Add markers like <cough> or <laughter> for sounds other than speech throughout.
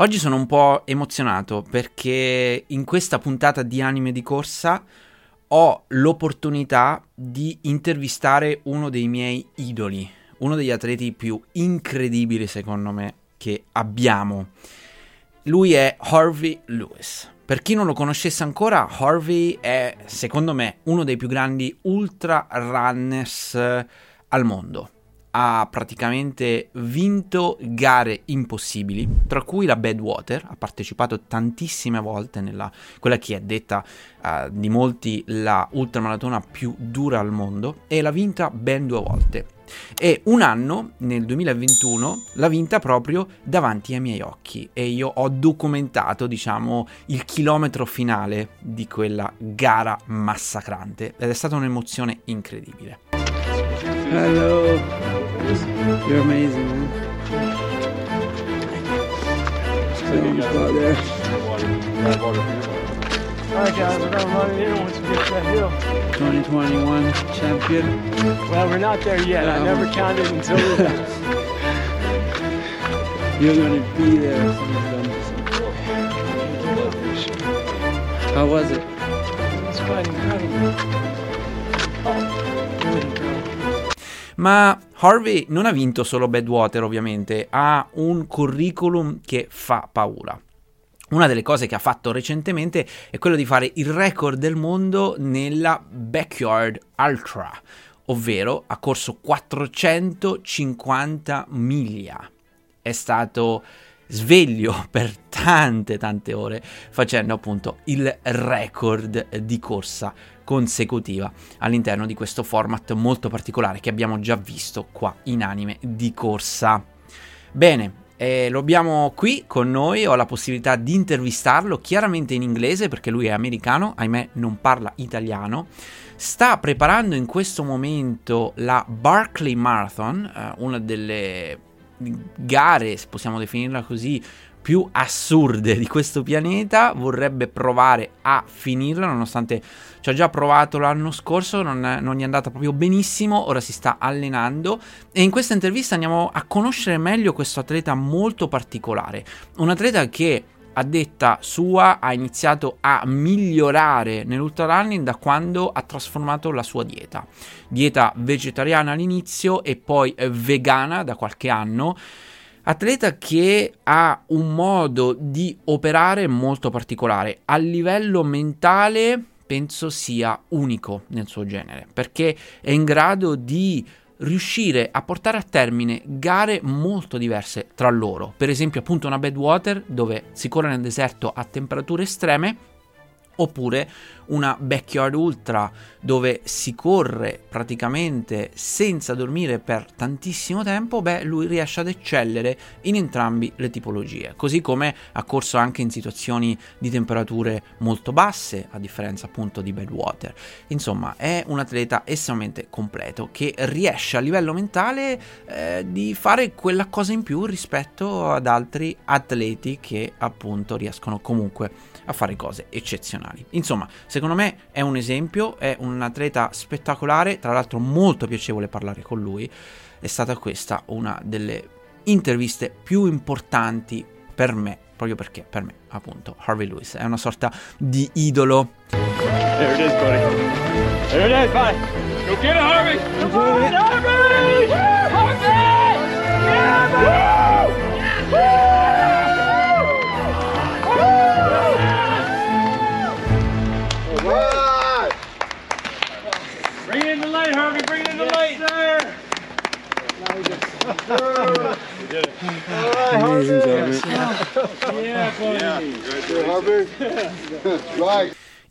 Oggi sono un po' emozionato perché in questa puntata di anime di corsa ho l'opportunità di intervistare uno dei miei idoli, uno degli atleti più incredibili secondo me che abbiamo. Lui è Harvey Lewis. Per chi non lo conoscesse ancora, Harvey è secondo me uno dei più grandi ultra runners al mondo ha praticamente vinto gare impossibili, tra cui la Badwater, ha partecipato tantissime volte nella quella che è detta uh, di molti la ultramaratona più dura al mondo e l'ha vinta ben due volte. E un anno, nel 2021, l'ha vinta proprio davanti ai miei occhi e io ho documentato, diciamo, il chilometro finale di quella gara massacrante ed è stata un'emozione incredibile. Hello. You're amazing, man. there. Alright guys, we're gonna run it in once we get to that hill. 2021 champion. Well, we're not there yet. I never counted until. <laughs> You're gonna be there. How was it? It's quite incredible. Ma Harvey non ha vinto solo Badwater, ovviamente, ha un curriculum che fa paura. Una delle cose che ha fatto recentemente è quello di fare il record del mondo nella Backyard Ultra, ovvero ha corso 450 miglia. È stato sveglio <laughs> per tante tante ore facendo appunto il record di corsa consecutiva all'interno di questo format molto particolare che abbiamo già visto qua in anime di corsa. Bene, eh, lo abbiamo qui con noi, ho la possibilità di intervistarlo chiaramente in inglese perché lui è americano, ahimè non parla italiano. Sta preparando in questo momento la Barclay Marathon, eh, una delle gare, se possiamo definirla così, più assurde di questo pianeta, vorrebbe provare a finirla nonostante ci ha già provato l'anno scorso, non, è, non, gli è andata proprio benissimo, ora si sta allenando e in questa intervista andiamo a conoscere meglio questo atleta molto particolare, un atleta che a detta sua ha iniziato a migliorare nell'ultrarunning da quando ha trasformato la sua dieta. Dieta vegetariana all'inizio e poi vegana da qualche anno Atleta che ha un modo di operare molto particolare. A livello mentale penso sia unico nel suo genere, perché è in grado di riuscire a portare a termine gare molto diverse tra loro. Per esempio, appunto, una Badwater dove si corre nel deserto a temperature estreme oppure una backyard ultra dove si corre praticamente senza dormire per tantissimo tempo, beh, lui riesce ad eccellere in entrambi le tipologie, così come ha corso anche in situazioni di temperature molto basse, a differenza appunto di Badwater. Insomma, è un atleta estremamente completo che riesce a livello mentale eh, di fare quella cosa in più rispetto ad altri atleti che appunto riescono comunque a fare cose eccezionali. Insomma, secondo me è un esempio, è un atleta spettacolare, tra l'altro molto piacevole parlare con lui. È stata questa una delle interviste più importanti per me, proprio perché per me, appunto, Harvey Lewis è una sorta di idolo. There it is, buddy. There it is, buddy. Go get it, Harvey. Come on, Harvey! Harvey! Yeah,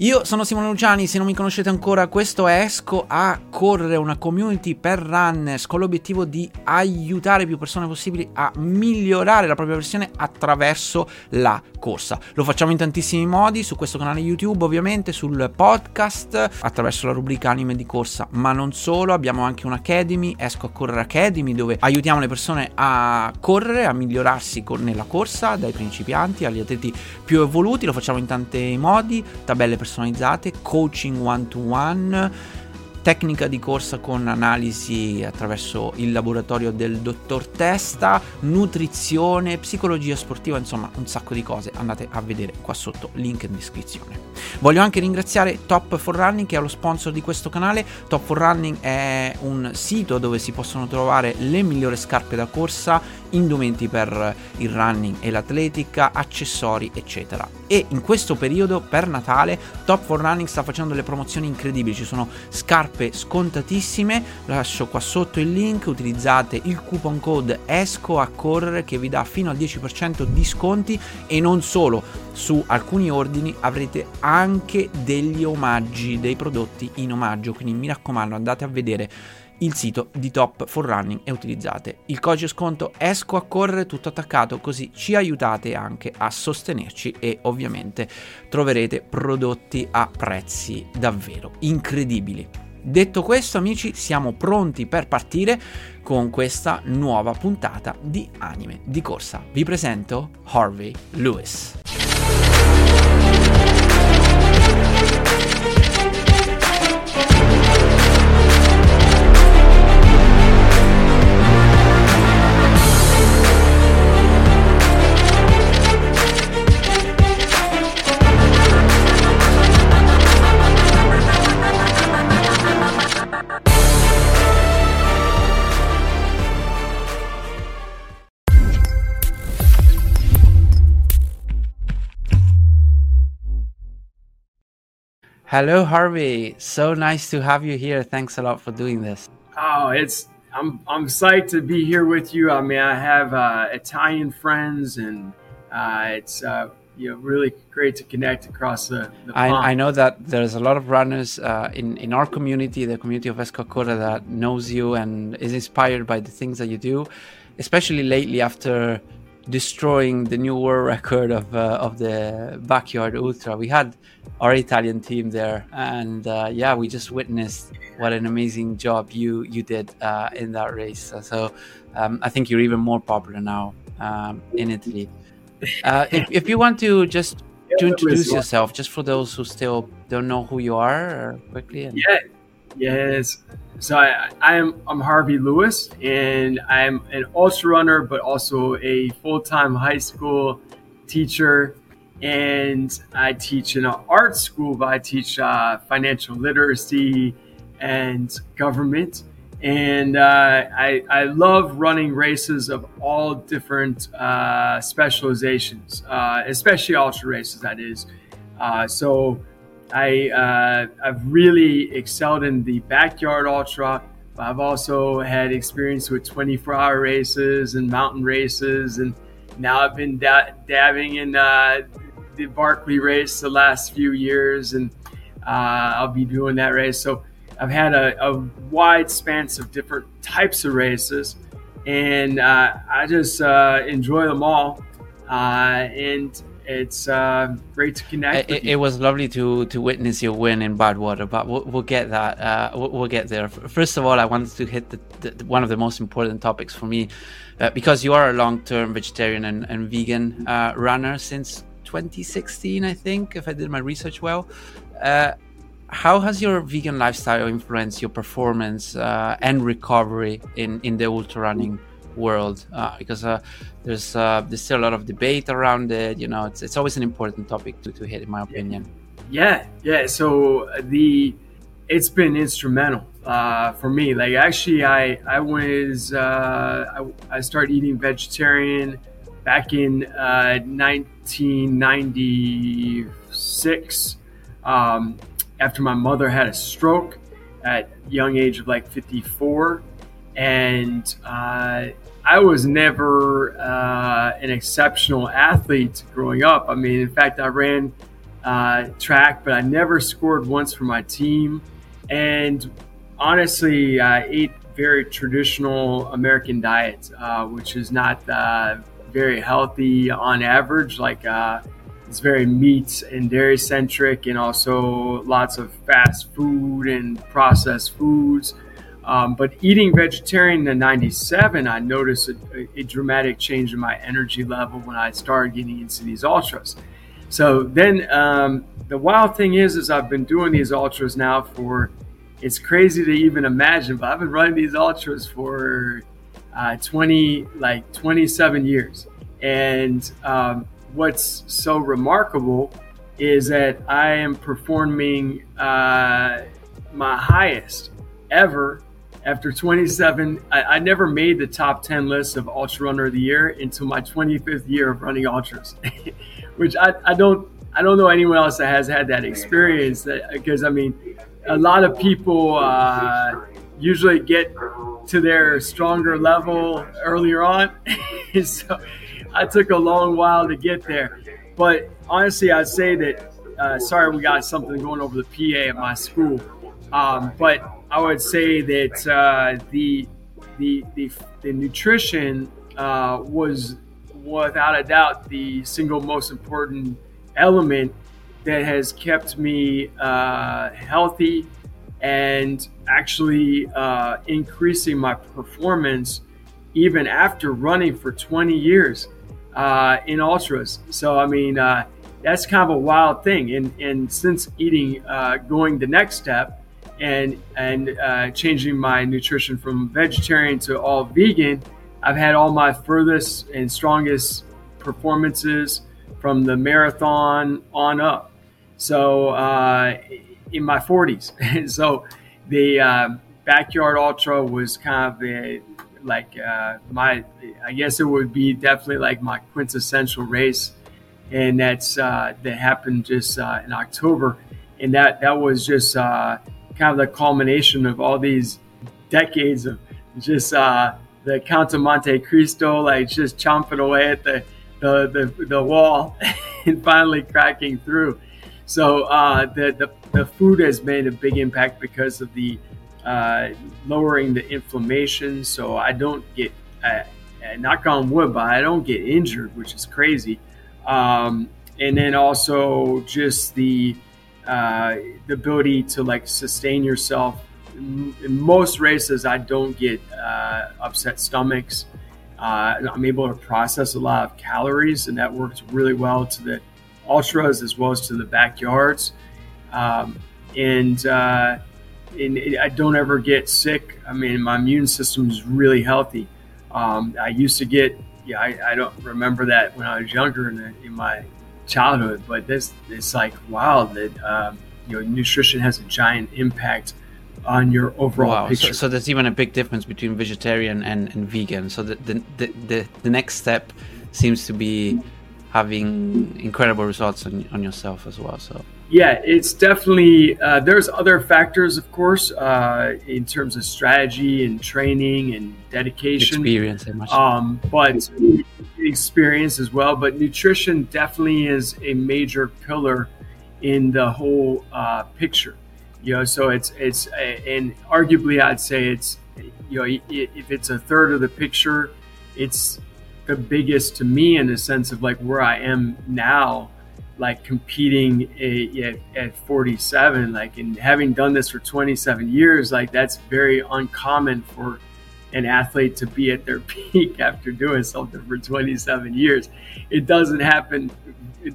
Io sono Simone Luciani, se non mi conoscete ancora, questo è Esco a correre, una community per runners con l'obiettivo di aiutare più persone possibili a migliorare la propria versione attraverso la corsa. Lo facciamo in tantissimi modi, su questo canale YouTube ovviamente, sul podcast, attraverso la rubrica anime di corsa, ma non solo, abbiamo anche un'academy, Esco a correre Academy, dove aiutiamo le persone a correre, a migliorarsi con, nella corsa, dai principianti agli atleti più evoluti, lo facciamo in tanti modi, tabelle personalizzate coaching one to one tecnica di corsa con analisi attraverso il laboratorio del dottor Testa, nutrizione, psicologia sportiva, insomma un sacco di cose. Andate a vedere qua sotto, link in descrizione. Voglio anche ringraziare Top for Running che è lo sponsor di questo canale. Top for Running è un sito dove si possono trovare le migliori scarpe da corsa, indumenti per il running e l'atletica, accessori, eccetera. E in questo periodo per Natale Top for Running sta facendo delle promozioni incredibili, ci sono scarpe scontatissime, lascio qua sotto il link, utilizzate il coupon code ESCO a correre che vi dà fino al 10% di sconti. E non solo, su alcuni ordini avrete anche degli omaggi, dei prodotti in omaggio, quindi mi raccomando andate a vedere il sito di Top for Running e utilizzate il codice sconto esco a correre tutto attaccato così ci aiutate anche a sostenerci e ovviamente troverete prodotti a prezzi davvero incredibili. Detto questo amici siamo pronti per partire con questa nuova puntata di Anime di Corsa. Vi presento Harvey Lewis. Hello, Harvey. So nice to have you here. Thanks a lot for doing this. Oh, it's I'm I'm psyched to be here with you. I mean, I have uh, Italian friends, and uh, it's uh, you know really great to connect across the. the I, I, know that there's a lot of runners uh, in in our community, the community of Esco a correre, that knows you and is inspired by the things that you do, especially lately after destroying the new world record of uh, of the backyard ultra. We had our Italian team there, and uh, yeah, we just witnessed what an amazing job you you did uh, in that race. So um, I think you're even more popular now um, in Italy. Uh, if if you want to just to introduce yourself, just for those who still don't know who you are, quickly. And... Yeah. Yes. So I, I'm I'm Harvey Lewis, and I'm an ultra runner, but also a full time high school teacher. And I teach in an art school, but I teach uh, financial literacy and government. And uh, I, I love running races of all different uh, specializations, uh, especially ultra races, that is. Uh, so I uh, I've really excelled in the backyard ultra. But I've also had experience with 24 hour races and mountain races, and now I've been da- dabbing in uh, the Barkley race the last few years, and uh, I'll be doing that race. So I've had a, a wide span of different types of races, and uh, I just uh, enjoy them all. Uh, and it's uh, great to connect. It, it, was lovely to to witness your win in Badwater, but we'll, we'll get that. Uh, we'll, we'll, get there. First of all, I wanted to hit the, the, one of the most important topics for me, uh, because you are a long-term vegetarian and, and vegan uh, runner since 2016, I think, if I did my research well. Uh, how has your vegan lifestyle influenced your performance uh, and recovery in, in the ultra running world uh, because uh, there's uh, there's still a lot of debate around it. You know, it's it's always an important topic to, to hit, in my opinion. Yeah, yeah. So the it's been instrumental uh, for me. Like actually, I I was uh, I, I, started eating vegetarian back in 1996 um, after my mother had a stroke at young age of like 54 and uh, I was never uh, an exceptional athlete growing up. I mean, in fact, I ran uh, track, but I never scored once for my team. And honestly, I ate very traditional American diet, uh, which is not uh, very healthy on average. Like uh, it's very meat and dairy centric, and also lots of fast food and processed foods. Um, but eating vegetarian in 97, I noticed a, a, dramatic change in my energy level when I started getting into these ultras. So then um, the wild thing is, is I've been doing these ultras now for it's crazy to even imagine. But I've been running these ultras for uh, 20, like 27 years. And um, what's so remarkable is that I am performing uh, my highest ever after 27. I, I, never made the top 10 list of Ultra Runner of the Year until my 25th year of running ultras, <laughs> which I, I don't I don't know anyone else that has had that experience. Because I mean, a lot of people uh, usually get to their stronger level earlier on, <laughs> so I took a long while to get there. But honestly, I'd say that. Uh, sorry, we got something going over the PA at my school. Um, but I would say that uh, the, the, the the nutrition uh, was without a doubt the single most important element that has kept me uh, healthy and actually uh, increasing my performance even after running for 20 years uh, in ultras. So, I mean, uh, that's kind of a wild thing. And, and since eating, uh, going the next step and, and uh, changing my nutrition from vegetarian to all vegan, I've had all my furthest and strongest performances from the marathon on up. So, uh, in my 40s. <laughs> so, the uh, backyard ultra was kind of the like uh, my I guess it would be definitely like my quintessential race, and that's uh, that happened just uh, in October, and that that was just kind of the culmination of all these decades of just uh, the Count of Monte Cristo, like just chomping away at the the, the, the wall <laughs> and finally cracking through. So uh, the, the the food has made a big impact because of the uh, lowering the inflammation. So I don't get, uh, knock on wood, but I don't get injured, which is crazy. Um, and then also just the uh, the ability to like sustain yourself. In, most races, I don't get uh, upset stomachs. Uh, I'm able to process a lot of calories, and that works really well to the ultras as well as to the backyards. Um, and uh, and I don't ever get sick. I mean, my immune system is really healthy. Um, I used to get, yeah, I, I, don't remember that when I was younger in, the, in my childhood, but this it's like wow that um, you know nutrition has a giant impact on your overall wow. picture. So, so, there's even a big difference between vegetarian and, and vegan. So the the, the the, the next step seems to be having incredible results on, on yourself as well. So yeah, it's definitely uh, there's other factors, of course, uh, in terms of strategy and training and dedication, experience, um, but experience as well. But nutrition definitely is a major pillar in the whole uh, picture. You know, so it's it's and arguably I'd say it's you know if it's a third of the picture, it's the biggest to me in the sense of like where I am now like competing at, at 47 like and having done this for 27 years like that's very uncommon for an athlete to be at their <laughs> peak after doing something for 27 years it doesn't happen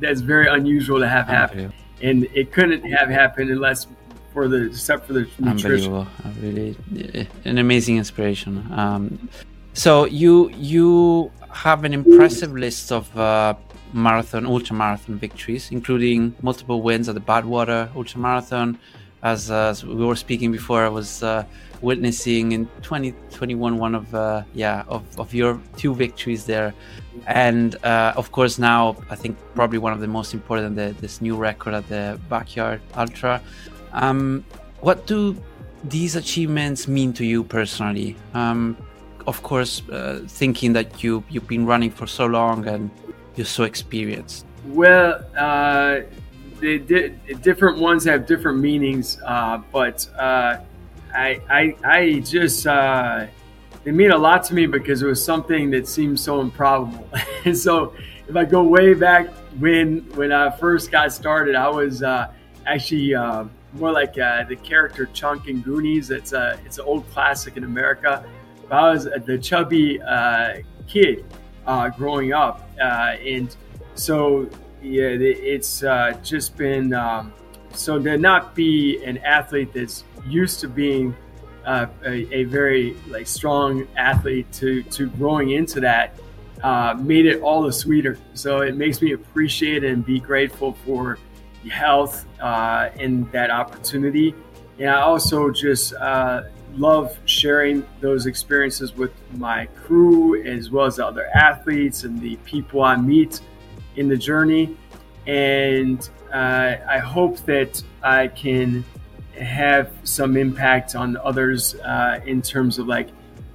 that's very unusual to have happen and it couldn't have happened unless for the except for the nutrition Unbelievable. really eh, an amazing inspiration um, so you you have an impressive list of uh, marathon, ultra marathon victories, including multiple wins at the Badwater Ultra Marathon. As, uh, as we were speaking before, I was uh, witnessing in 2021 one of uh, yeah of, of your two victories there, and uh, of course now I think probably one of the most important the, this new record at the Backyard Ultra. Um, what do these achievements mean to you personally? Um, of course, uh, thinking that you you've been running for so long and you're so experienced? Well, uh, they different ones have different meanings, uh, but uh, I, I, I just uh, they mean a lot to me because it was something that seemed so improbable. and <laughs> so, if I go way back when when I first got started, I was uh, actually uh, more like the character Chunk in Goonies. It's a it's an old classic in America. I was the chubby kid uh, growing up, uh, and so yeah, it's uh, just been um, so to not be an athlete that's used to being uh, a, a, very like strong athlete to to growing into that uh, made it all the sweeter. So it makes me appreciate and be grateful for health uh, and that opportunity. And I also just uh, love sharing those experiences with my crew as well as the other athletes and the people I meet in the journey. And uh, I hope that I can have some impact on others uh, in terms of like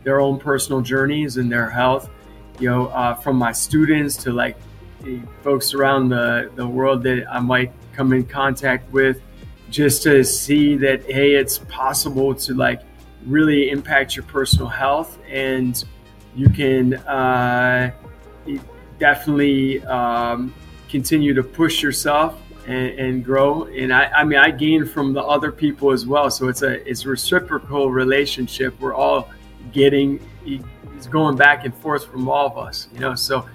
their own personal journeys and their health. You know, uh, from my students to like folks around the, the world that I might come in contact with, just to see that hey, it's possible to like really impact your personal health and you can uh, definitely um, continue to push yourself and, and, grow. And I, I mean i gain from the other people as well. So it's a it's a reciprocal relationship. We're all getting it's going back and forth from all of us you know? So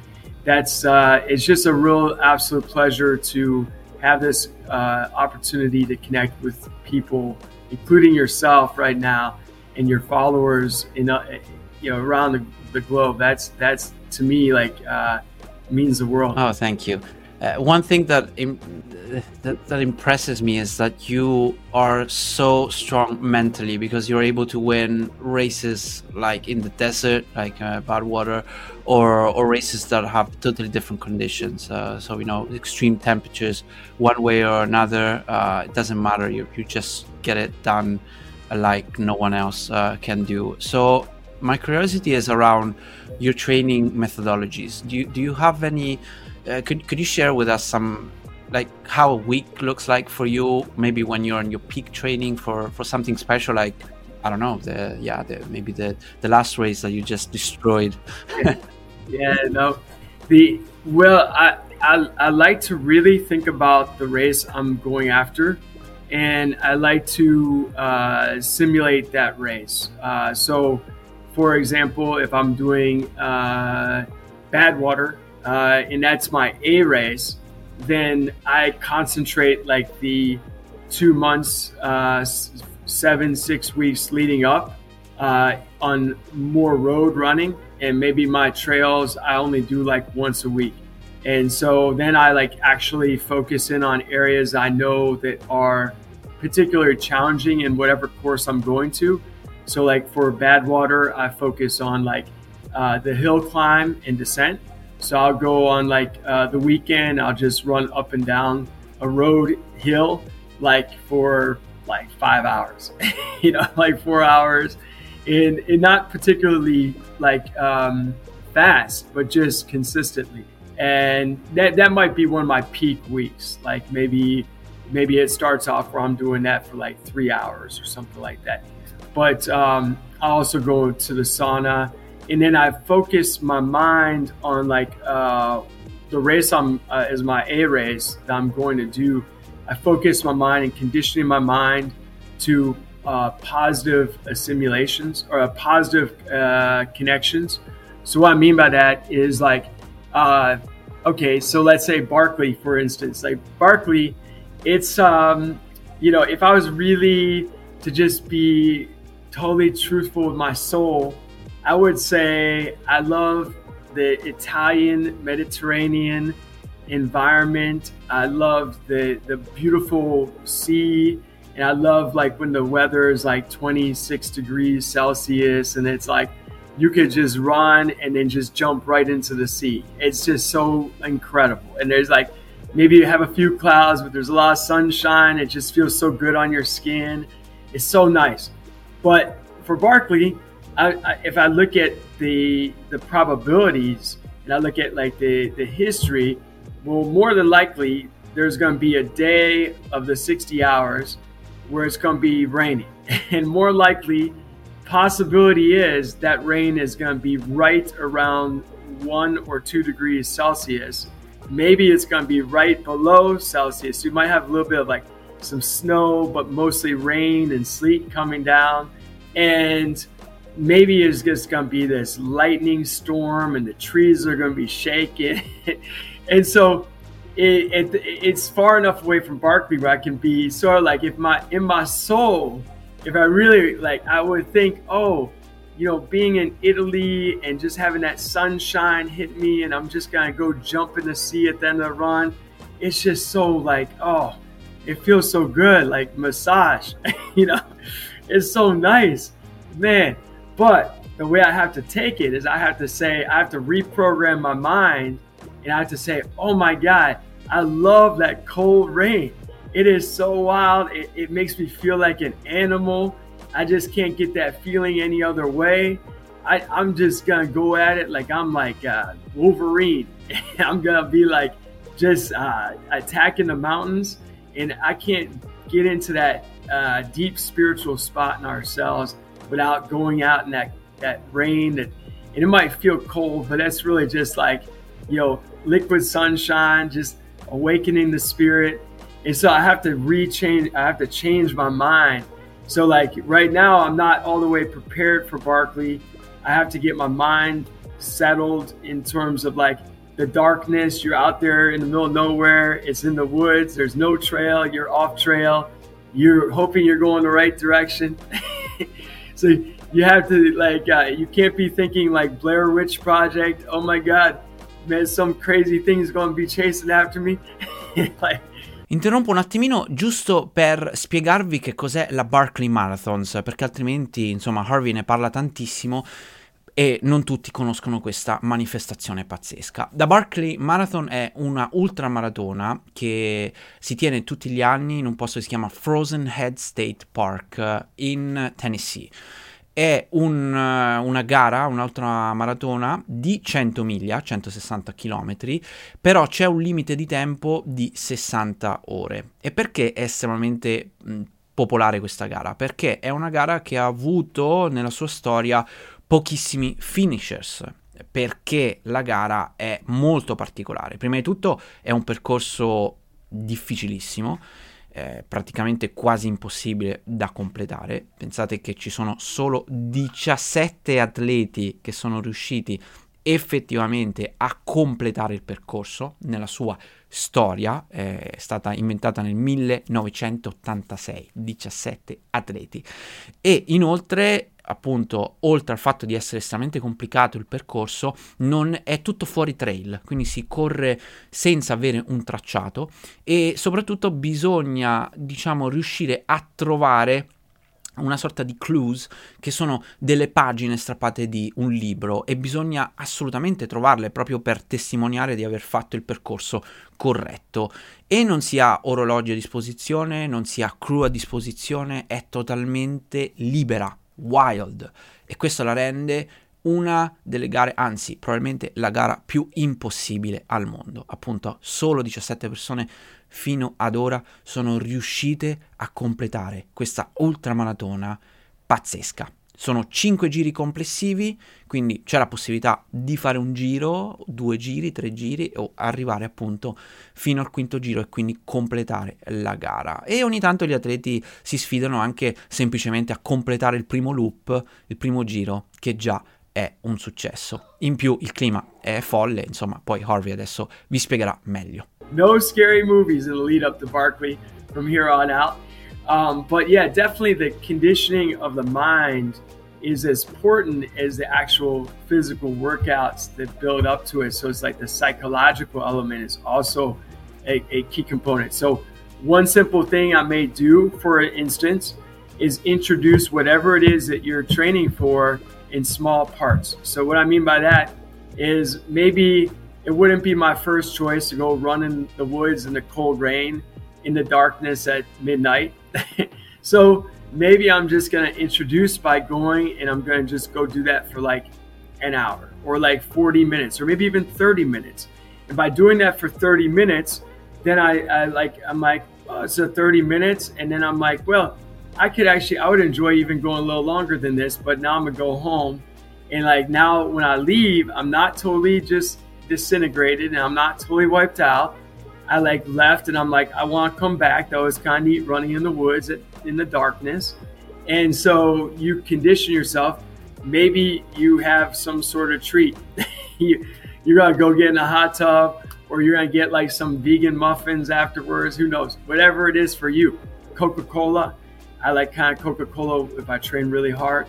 that's uh, it's just a real absolute pleasure to have this uh, opportunity to connect with people including yourself right now and your followers in uh, you know around the, the, globe. That's that's to me like uh, means the world oh thank you uh, one thing that, Im- that that impresses me is that you are so strong mentally because you're able to win races like in the desert, like uh, Badwater, or or races that have totally different conditions. Uh, so you know, extreme temperatures, one way or another, uh, it doesn't matter. You you just get it done like no one else uh, can do. So my curiosity is around your training methodologies. Do you, do you have any? Uh, could could you share with us some like how a week looks like for you? Maybe when you're on your peak training for for something special, like I don't know, the yeah, the, maybe the the last race that you just destroyed. <laughs> yeah, no, the well, I, I I like to really think about the race I'm going after, and I like to uh, simulate that race. Uh, so, for example, if I'm doing uh, Badwater uh, and that's my A race, then I concentrate like the two months, uh, seven, six weeks leading up uh, on more road running. And maybe my trails, I only do like once a week. And so then I like actually focus in on areas I know that are particularly challenging in whatever course I'm going to. So, like for Badwater, I focus on like uh, the hill climb and descent. So I'll go on like uh, the weekend, I'll just run up and down a road hill like for like five hours, <laughs> you know, like four hours, and, and not particularly like um, fast, but just consistently. And that, that might be one of my peak weeks. Like maybe maybe it starts off where I'm doing that for like three hours or something like that. But um, I also go to the sauna and then I focus my mind on like uh, the race I'm uh, is my A race that I'm going to do. I focus my mind and conditioning my mind to uh, positive assimilations or uh, positive uh, connections. So what I mean by that is like, uh, okay, so let's say Barkley, for instance, like Barkley, it's um, you know, if I was really to just be totally truthful with my soul I would say I love the Italian Mediterranean environment. I love the the beautiful sea, and I love like when the weather is like 26 degrees Celsius, and it's like you could just run and then just jump right into the sea. It's just so incredible. And there's like maybe you have a few clouds, but there's a lot of sunshine. It just feels so good on your skin. It's so nice. But for Barkley, I, I, if I look at the the probabilities and I look at like the the history, well, more than likely there's going to be a day of the 60 hours where it's going to be raining, <laughs> and more likely possibility is that rain is going to be right around one or two degrees Celsius. Maybe it's going to be right below Celsius. You might have a little bit of like some snow, but mostly rain and sleet coming down. And maybe it's just going to be this lightning storm and the trees are going to be shaking. <laughs> and so it, it it's far enough away from Barkley where I can be sort of like if my in my soul, if I really like, I would think, oh, you know, being in Italy and just having that sunshine hit me, and I'm just gonna go jump in the sea at the end of the run. It's just so like, oh, it feels so good, like massage, <laughs> you know, it's so nice, man. But the way I have to take it is I have to say, I have to reprogram my mind and I have to say, oh my God, I love that cold rain. It is so wild. It, it makes me feel like an animal. I just can't get that feeling any other way. I, am just gonna go at it like I'm like uh, Wolverine. <laughs> I'm gonna be like just uh, attacking the mountains, and I can't get into that uh, deep spiritual spot in ourselves without going out in that that rain. That and it might feel cold, but that's really just like you know liquid sunshine, just awakening the spirit. And so I have to rechange. I have to change my mind so like right now, I'm not all the way prepared for Barkley. I have to get my mind settled in terms of like the darkness. You're out there in the middle of nowhere. It's in the woods. There's no trail. You're off trail. You're hoping you're going the right direction. <laughs> so you have to like uh, you can't be thinking like Blair Witch Project. Oh my God, man, some crazy thing is going to be chasing after me. <laughs> like Interrompo un attimino giusto per spiegarvi che cos'è la Barclay Marathons, perché altrimenti, insomma, Harvey ne parla tantissimo e non tutti conoscono questa manifestazione pazzesca. La Barclay Marathon è una ultramaratona che si tiene tutti gli anni in un posto che si chiama Frozen Head State Park in Tennessee è un, eh, una gara, un'altra maratona di 100 miglia, 160 km, però c'è un limite di tempo di 60 ore. E perché è estremamente mh, popolare questa gara? Perché è una gara che ha avuto nella sua storia pochissimi finishers. Perché la gara è molto particolare. Prima di tutto è un percorso difficilissimo eh, praticamente quasi impossibile da completare. Pensate che ci sono solo 17 atleti che sono riusciti effettivamente a completare il percorso nella sua storia, eh, è stata inventata nel 1986, 17 atleti e inoltre appunto, oltre al fatto di essere estremamente complicato il percorso, non è tutto fuori trail, quindi si corre senza avere un tracciato e soprattutto bisogna, diciamo, riuscire a trovare una sorta di clues che sono delle pagine strappate di un libro e bisogna assolutamente trovarle proprio per testimoniare di aver fatto il percorso corretto. E non si ha orologi a disposizione, non si ha crew a disposizione, è totalmente libera wild e questo la rende una delle gare, anzi probabilmente la gara più impossibile al mondo. Appunto, solo 17 persone fino ad ora sono riuscite a completare questa ultramaratona pazzesca. Sono 5 giri complessivi, quindi c'è la possibilità di fare un giro, due giri, tre giri o arrivare appunto fino al quinto giro e quindi completare la gara. E ogni tanto gli atleti si sfidano anche semplicemente a completare il primo loop, il primo giro, che già è un successo. In più il clima è folle, insomma, poi Harvey adesso vi spiegherà meglio. No scary movies in the lead up to Barkley from here on out. Um, but yeah, definitely the conditioning of the mind is as important as the actual physical workouts that build up to it. So it's like the psychological element is also a, a key component. So one simple thing I may do, for instance, is introduce whatever it is that you're training for in small parts. So what I mean by that is maybe it wouldn't be my first choice to go run in the woods in the cold rain in the darkness at midnight <laughs> so maybe I'm just going to introduce by going and I'm going to just go do that for like an hour or like 40 minutes or maybe even 30 minutes. And by doing that for 30 minutes, then I, I like, I'm like, oh, it's a 30 minutes. And then I'm like, well, I could actually, I would enjoy even going a little longer than this, but now I'm gonna go home. And like now when I leave, I'm not totally just disintegrated and I'm not totally wiped out. I like left and I'm like, I want to come back. That was kind of neat running in the woods in the darkness. And so you condition yourself. Maybe you have some sort of treat. <laughs> you, you're going to go get in a hot tub or you're gonna get like some vegan muffins afterwards. Who knows? Whatever it is for you. Coca Cola. I like kind of Coca Cola if I train really hard.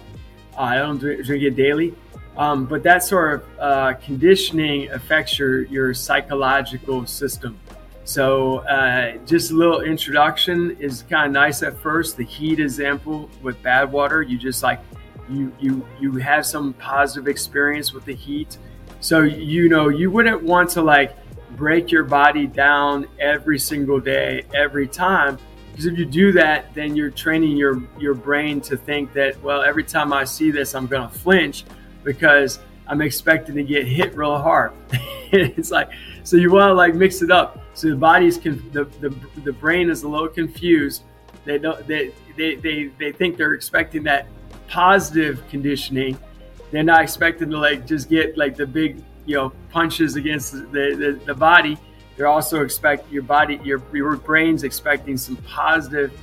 Uh, I don't drink, drink it daily. Um, but that sort of uh, conditioning affects your, your psychological system. So, uh, just a little introduction is kind of nice at first. The heat example with Badwater, you just like you you you have some positive experience with the heat. So you know you wouldn't want to like break your body down every single day, every time, because if you do that, then you're training your your brain to think that well, every time I see this, I'm gonna flinch because I'm expecting to get hit real hard. <laughs> it's like so you want to like mix it up. So the body's conf- the, the the brain is a little confused. They don't they, they they they think they're expecting that positive conditioning. They're not expecting to like just get like the big you know punches against the the, the body. They're also expect your body your your brain's expecting some positive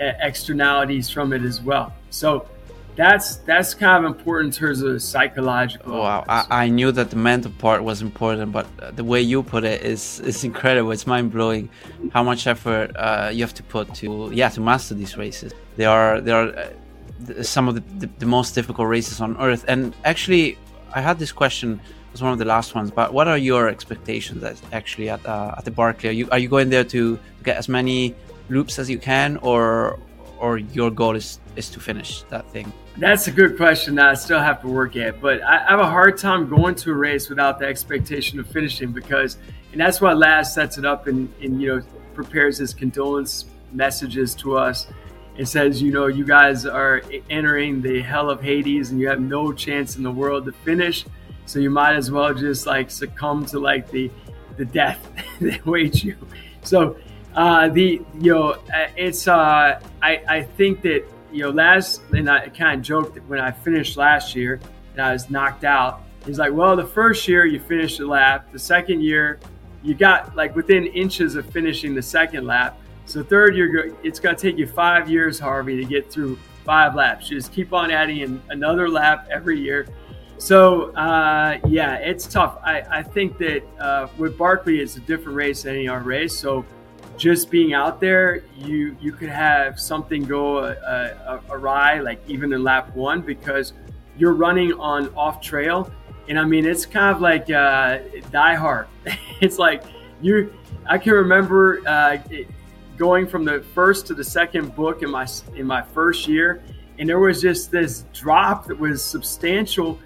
uh, externalities from it as well. So that's that's kind of important in terms of psychological. Wow, I, I, knew that the mental part was important, but the way you put it is is incredible. It's mind blowing how much effort uh, you have to put to yeah to master these races. They are they are uh, some of the, the, the, most difficult races on earth. And actually, I had this question was one of the last ones. But what are your expectations actually at uh, at the Barkley? Are you are you going there to get as many loops as you can, or or your goal is is to finish that thing? That's a good question that I still have to work at. But I, I have a hard time going to a race without the expectation of finishing because, and that's why Laz sets it up and, and you know prepares his condolence messages to us. and says, you know, you guys are entering the hell of Hades and you have no chance in the world to finish. So you might as well just like succumb to like the the death <laughs> that awaits you. So uh, the you know uh, it's uh, I I think that you know, Laz, and I kind of joked when I finished last year and I was knocked out. He's like, well, the first year you finished the lap. The second year, you got like within inches of finishing the second lap. So third year, it's going to take you five years, Harvey, to get through five laps. You just keep on adding in another lap every year. So uh, yeah, it's tough. I, I think that uh, with Barkley, it's a different race than any other race. So just being out there, you you could have something go uh, uh, awry, like even in lap one, because you're running on off trail, and I mean it's kind of like uh, Die Hard. <laughs> it's like you. I can remember uh, going from the first to the second book in my in my first year, and there was just this drop that was substantial,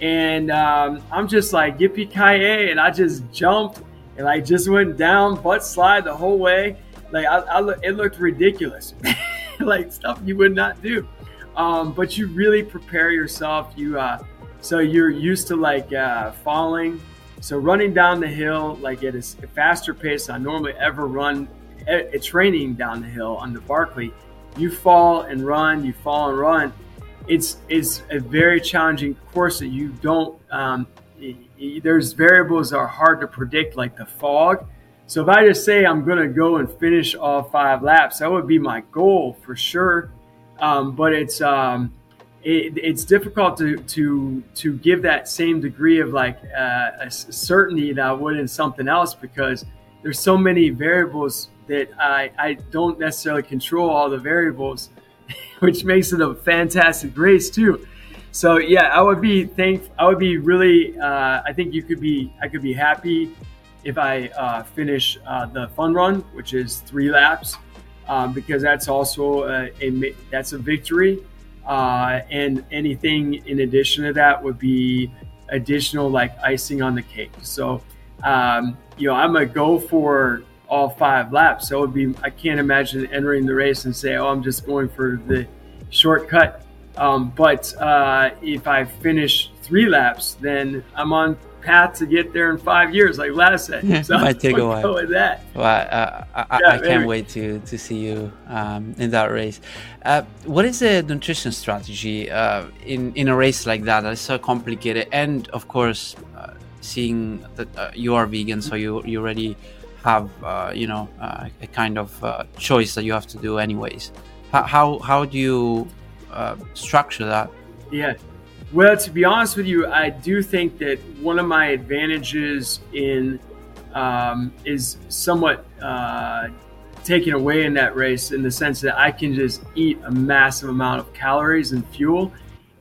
and um, I'm just like yippee ki and I just jumped and I just went down butt slide the whole way. Like I, I it looked ridiculous, <laughs> like stuff you would not do. Um, but you really prepare yourself. You uh, so you're used to like uh, falling. So running down the hill like at a faster pace than I normally ever run. A, training down the hill on the Barkley, you fall and run. You fall and run. It's it's a very challenging course that you don't um, there's variables that are hard to predict, like the fog. So if I just say I'm going to go and finish all five laps, that would be my goal for sure. Um, but it's um, it, it's difficult to to to give that same degree of like uh, a certainty that I would in something else because there's so many variables that I I don't necessarily control all the variables, <laughs> which makes it a fantastic race too. So yeah, I would be thank. I would be really. Uh, I think you could be. I could be happy if I uh, finish uh, the fun run, which is three laps, um, because that's also a, a that's a victory. Uh, and anything in addition to that would be additional like icing on the cake. So um, you know, I'm gonna go for all five laps. So it would be. I can't imagine entering the race and say, "Oh, I'm just going for the shortcut." Um, but uh, if I finish three laps, then I'm on path to get there in five years, like Laz said. <laughs> So might take a while. With that. Well, uh, I, yeah, I, can't wait to to see you um, in that race. Uh, what is the nutrition strategy uh, in in a race like that? That is so complicated, and of course, uh, seeing that uh, you are vegan, so you you already have you know a kind of choice that you have to do anyways. How how, how do you uh, structure that. Yeah. Well, to be honest with you, I do think that one of my advantages in um, is somewhat uh, taken away in that race in the sense that I can just eat a massive amount of calories and fuel.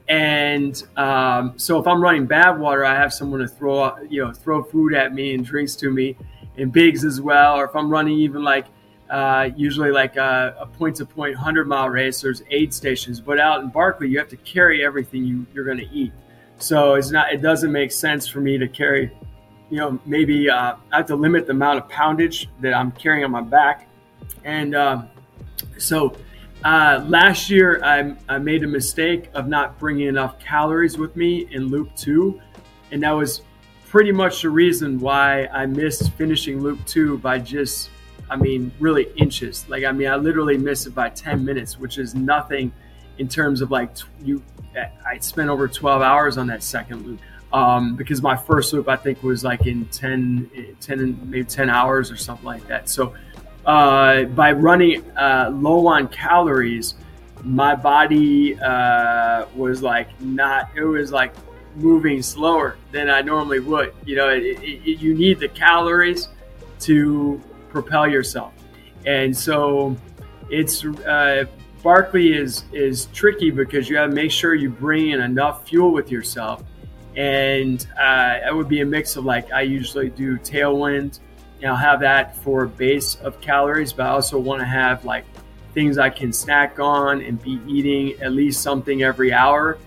And um, so if I'm running Badwater, I have someone to throw you know throw food at me and drinks to me, and bigs as well. Or if I'm running even like uh, usually like a, a point-to-point 100-mile race, there's aid stations. But out in Barkley, you have to carry everything you, you're going to eat. So it's not. It doesn't make sense for me to carry. You know, maybe uh, I have to limit the amount of poundage that I'm carrying on my back, and um, so uh, last year I, I made a mistake of not bringing enough calories with me in Loop Two, and that was pretty much the reason why I missed finishing Loop Two by just, I mean, really inches. Like I mean, I literally missed it by ten minutes, which is nothing in terms of like you I spent over 12 hours on that second loop um, because my first loop I think was like in 10, 10 maybe 10 hours or something like that. So uh, by running uh, low on calories, my body uh, was like not. It was like moving slower than I normally would. You know, it, it, you need the calories to propel yourself, and so it's uh, Barkley is is tricky because you have to make sure you bring in enough fuel with yourself, and uh, it would be a mix of like I usually do tailwind, and I'll have that for base of calories, but I also want to have like things I can snack on and be eating at least something every hour.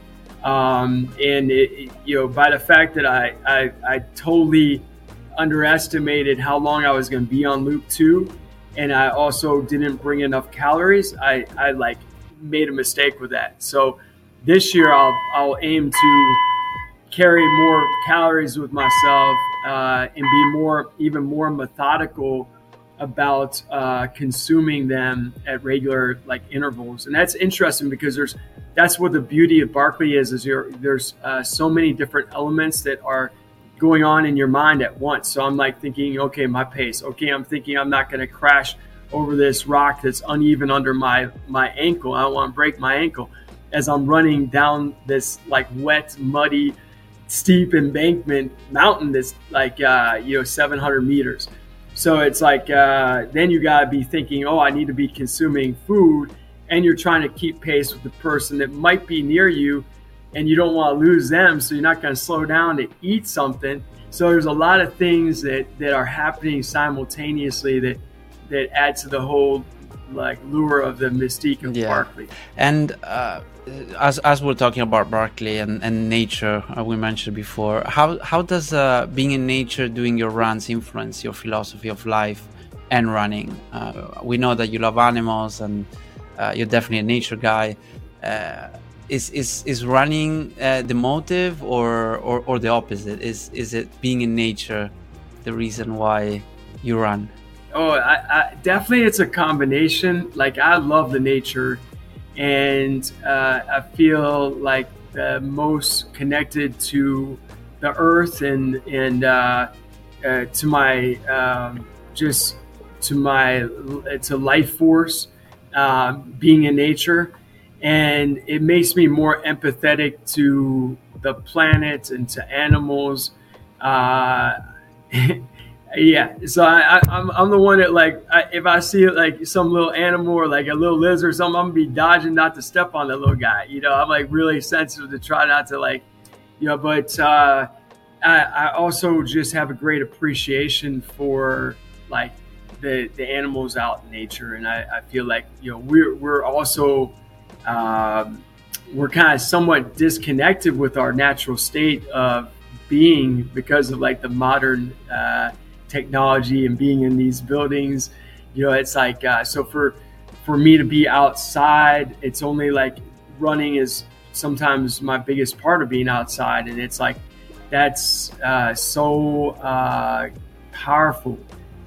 Um, and it, you know, by the fact that I, I, I totally underestimated how long I was going to be on loop two, and I also didn't bring enough calories, I, I like made a mistake with that. So this year I'll, I'll aim to carry more calories with myself uh, and be more, even more methodical about uh, consuming them at regular like intervals. And that's interesting because there's, that's what the beauty of Barkley is, is there's uh, so many different elements that are going on in your mind at once. So I'm like thinking, okay, my pace. Okay, I'm thinking I'm not going to crash over this rock that's uneven under my my ankle. I don't want to break my ankle as I'm running down this like wet, muddy, steep embankment mountain that's like uh, you know 700 meters. So it's like uh, then you got to be thinking, oh, I need to be consuming food, and you're trying to keep pace with the person that might be near you and you don't want to lose them, so you're not going to slow down to eat something. So there's a lot of things that, that are happening simultaneously that that add to the whole like lure of the mystique of yeah. Barkley. And uh, as as we're talking about Barkley and, and nature, uh, we mentioned before, how how does uh, being in nature, doing your runs, influence your philosophy of life and running? Uh, we know that you love animals and uh, you're definitely a nature guy. Uh, is is is running uh, the motive or, or or the opposite? Is is it being in nature the reason why you run? Oh I, I definitely it's a combination. Like i love the nature and uh, i feel like the most connected to the earth and and uh, uh to my um, just to my to life force uh, being in nature and it makes me more empathetic to the planet and to animals. Uh, <laughs> yeah, so I, am I'm, I'm the one that like I, if I see like some little animal or like a little lizard or something, I'm gonna be dodging not to step on the little guy. You know, I'm like really sensitive to try not to like, you know. But uh, I, I also just have a great appreciation for like the the animals out in nature, and I, I feel like you know we're we're also um, we're kind of somewhat disconnected with our natural state of being because of like the modern uh, technology and being in these buildings. You know, it's like uh, so for for me to be outside, it's only like running is sometimes my biggest part of being outside, and it's like that's uh, so uh, powerful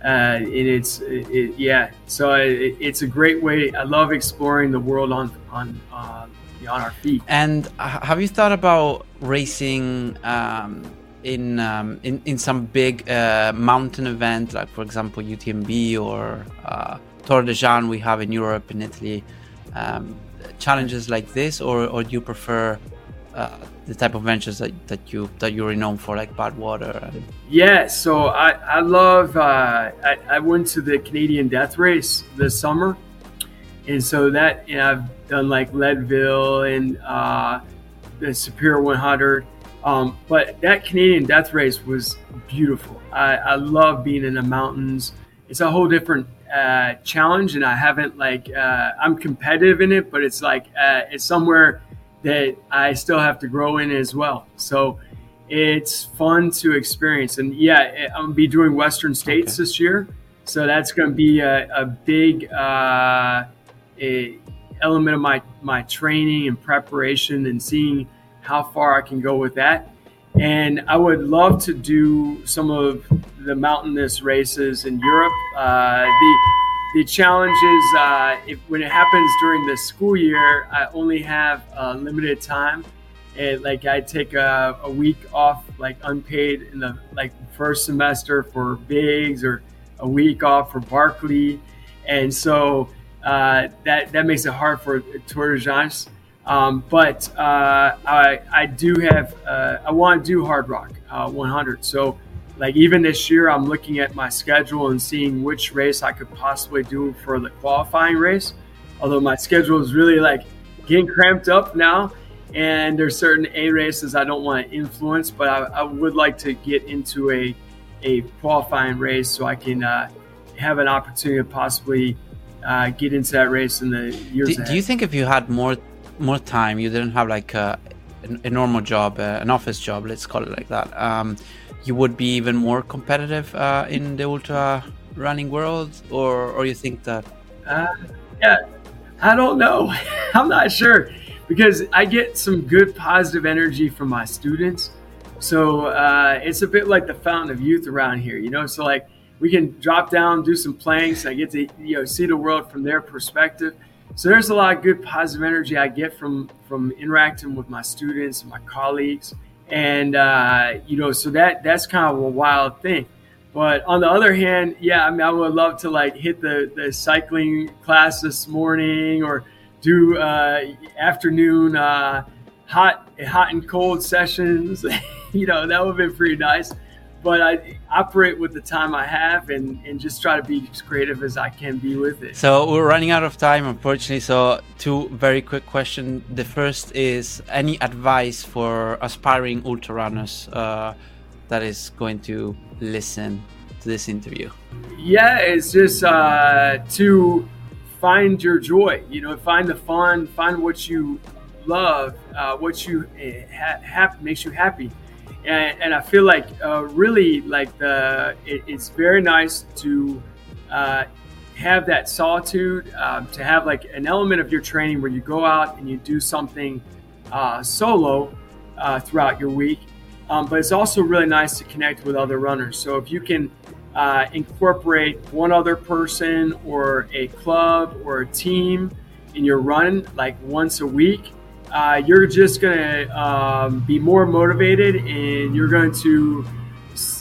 uh, and it's it, it, yeah. So it, it's a great way. I love exploring the world on on uh, on our feet. And have you thought about racing? Um, in, um, in in some big uh, mountain event, like for example UTMB or uh, Tor des Géants we have in Europe and Italy, um, challenges like this, or, or do you prefer uh, the type of ventures that, that you that you're renowned for, like Badwater? And... Yeah, so I I love. Uh, I, I went to the Canadian Death Race this summer, and so that know, I've done like Leadville and uh, the Superior 100. Um, but that Canadian Death Race was beautiful. I, I love being in the mountains. It's a whole different uh, challenge, and I haven't like uh, I'm competitive in it, but it's like uh, it's somewhere that I still have to grow in as well. So it's fun to experience, and yeah, I'm gonna be doing Western States okay. this year, so that's gonna be a, a big uh, a element of my my training and preparation, and seeing how far I can go with that. And I would love to do some of the mountainous races in Europe. Uh, the the challenge is uh, if, when it happens during the school year, I only have a limited time. And like I take a, a week off, like unpaid in the like first semester for Big's, or a week off for Barkley, and so uh, that that makes it hard for Tour de France. Um, but uh, I, I do have, uh, I want to do Hardrock uh, 100. So, like, even this year, I'm looking at my schedule and seeing which race I could possibly do for the qualifying race. Although my schedule is really like getting cramped up now, and there's certain A races I don't want to influence, but I, I would like to get into a, a qualifying race so I can uh, have an opportunity to possibly uh, get into that race in the years do, ahead. Do you think if you had more more time, you didn't have like a, a normal job, uh, an office job, let's call it like that, um, you would be even more competitive uh, in the ultra running world, or or you think that? Uh, yeah, I don't know. <laughs> I'm not sure because I get some good positive energy from my students. So uh, it's a bit like the fountain of youth around here, you know. So like we can drop down, do some planks. I get to you know see the world from their perspective. So there's a lot of good positive energy I get from from interacting with my students and my colleagues, and uh, you know, so that that's kind of a wild thing. But on the other hand, yeah, I mean, I would love to like hit the the cycling class this morning or do uh, afternoon uh, hot hot and cold sessions. <laughs> you know, that would be pretty nice but I operate with the time I have and, and just try to be as creative as I can be with it. So we're running out of time, unfortunately. So two very quick questions. The first is any advice for aspiring ultra runners uh, that is going to listen to this interview? Yeah, it's just uh, to find your joy. You know, find the fun, find what you love, uh, what you eh, ha- ha- makes you happy and, and I feel like uh, really like the it, it's very nice to uh, have that solitude, um, to have like an element of your training where you go out and you do something uh, solo uh, throughout your week. Um, but it's also really nice to connect with other runners. So if you can uh, incorporate one other person or a club or a team in your run like once a week uh, you're just going to um, be more motivated and you're going to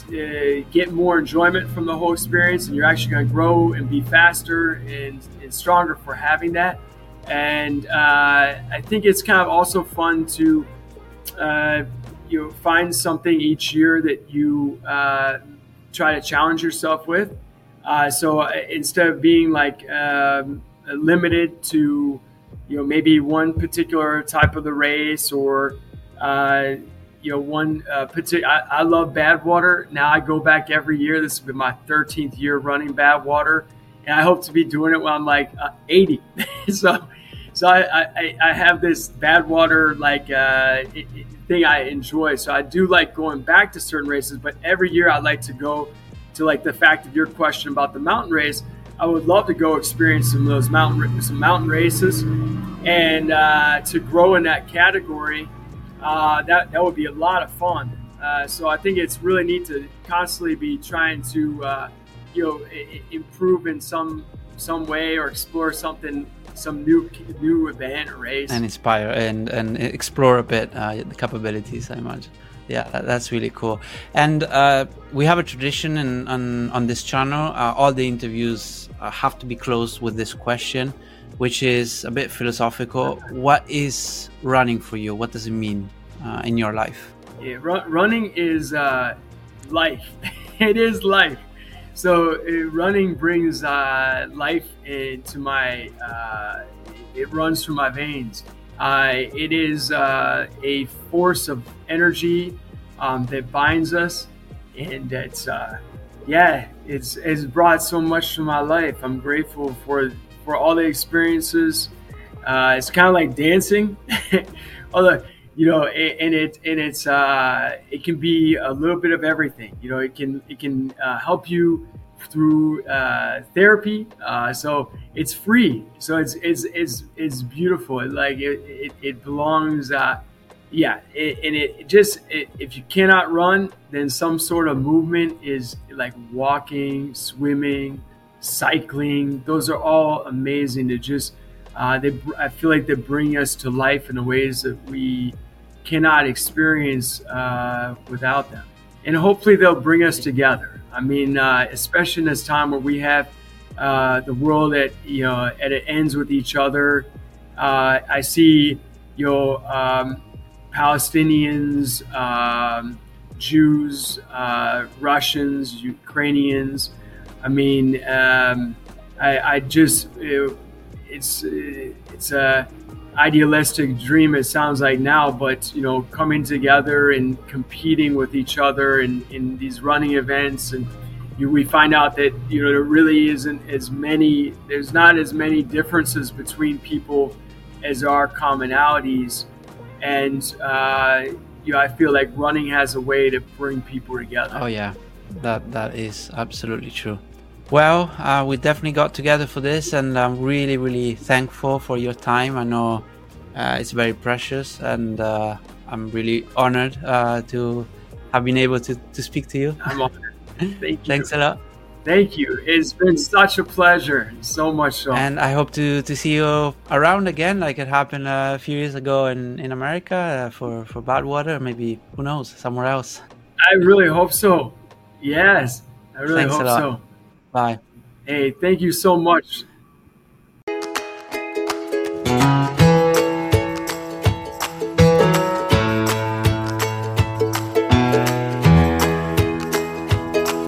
uh, get more enjoyment from the whole experience and you're actually going to grow and be faster and, and stronger for having that. And uh, I think it's kind of also fun to uh, you know, find something each year that you uh, try to challenge yourself with. So instead of being like um, limited to you know maybe one particular type of the race or uh, you know one uh, particular. I, I, love Badwater. Now I go back every year. This has been my 13th year running Badwater, and I hope to be doing it when I'm like uh, 80. <laughs> so so I, I, I, have this Badwater like uh, thing I enjoy. So I do like going back to certain races, but every year I like to go to like the fact of your question about the mountain race. I would love to go experience some of those mountain some mountain races, and uh, to grow in that category. Uh, that that would be a lot of fun. Uh, so I think it's really neat to constantly be trying to uh, you know improve in some some way or explore something some new new event or race and inspire and and explore a bit uh, the capabilities I imagine yeah that's really cool and uh, we have a tradition in, on on this channel uh, all the interviews have to be closed with this question which is a bit philosophical what is running for you what does it mean uh, in your life? Yeah, run, running is uh, life. <laughs> it is life. So uh, running brings uh, life into my. Uh, it runs through my veins. Uh, it is a force of energy um, that binds us, and it's yeah, it's it's brought so much to my life. I'm grateful for for all the experiences. Uh, it's kind of like dancing, <laughs> although you know, and it and it's uh, it can be a little bit of everything. You know, it can it can uh, help you through uh, therapy. Uh, so it's free. So it's it's it's, it's beautiful. Like it, it, it belongs. Uh, yeah, it, and it just it, if you cannot run, then some sort of movement is like walking, swimming, cycling. Those are all amazing to just. Uh, they, I feel like they bring us to life in the ways that we cannot experience uh, without them. And hopefully they'll bring us together. I mean, uh, especially in this time where we have uh, the world that you know at ends with each other. Uh, I see you know um, Palestinians, um, Jews, uh, Russians, Ukrainians. I mean, um, I, I, just it, it's it's a idealistic dream it sounds like now but you know coming together and competing with each other in, in these running events and you, we find out that you know there really isn't as many there's not as many differences between people as our commonalities and uh, you know i feel like running has a way to bring people together oh yeah that that is absolutely true well, uh, we definitely got together for this, and I'm really, really thankful for your time. I know uh, it's very precious, and uh, I'm really honored uh, to have been able to, to speak to you. I'm honored. <laughs> Thank you. Thanks a lot. Thank you. It's been such a pleasure. So much so. And I hope to, to see you around again, like it happened a few years ago in, in America uh, for, for Badwater, maybe, who knows, somewhere else. I really hope so. Yes, I really Thanks hope so. Bye. Hey, thank you so much.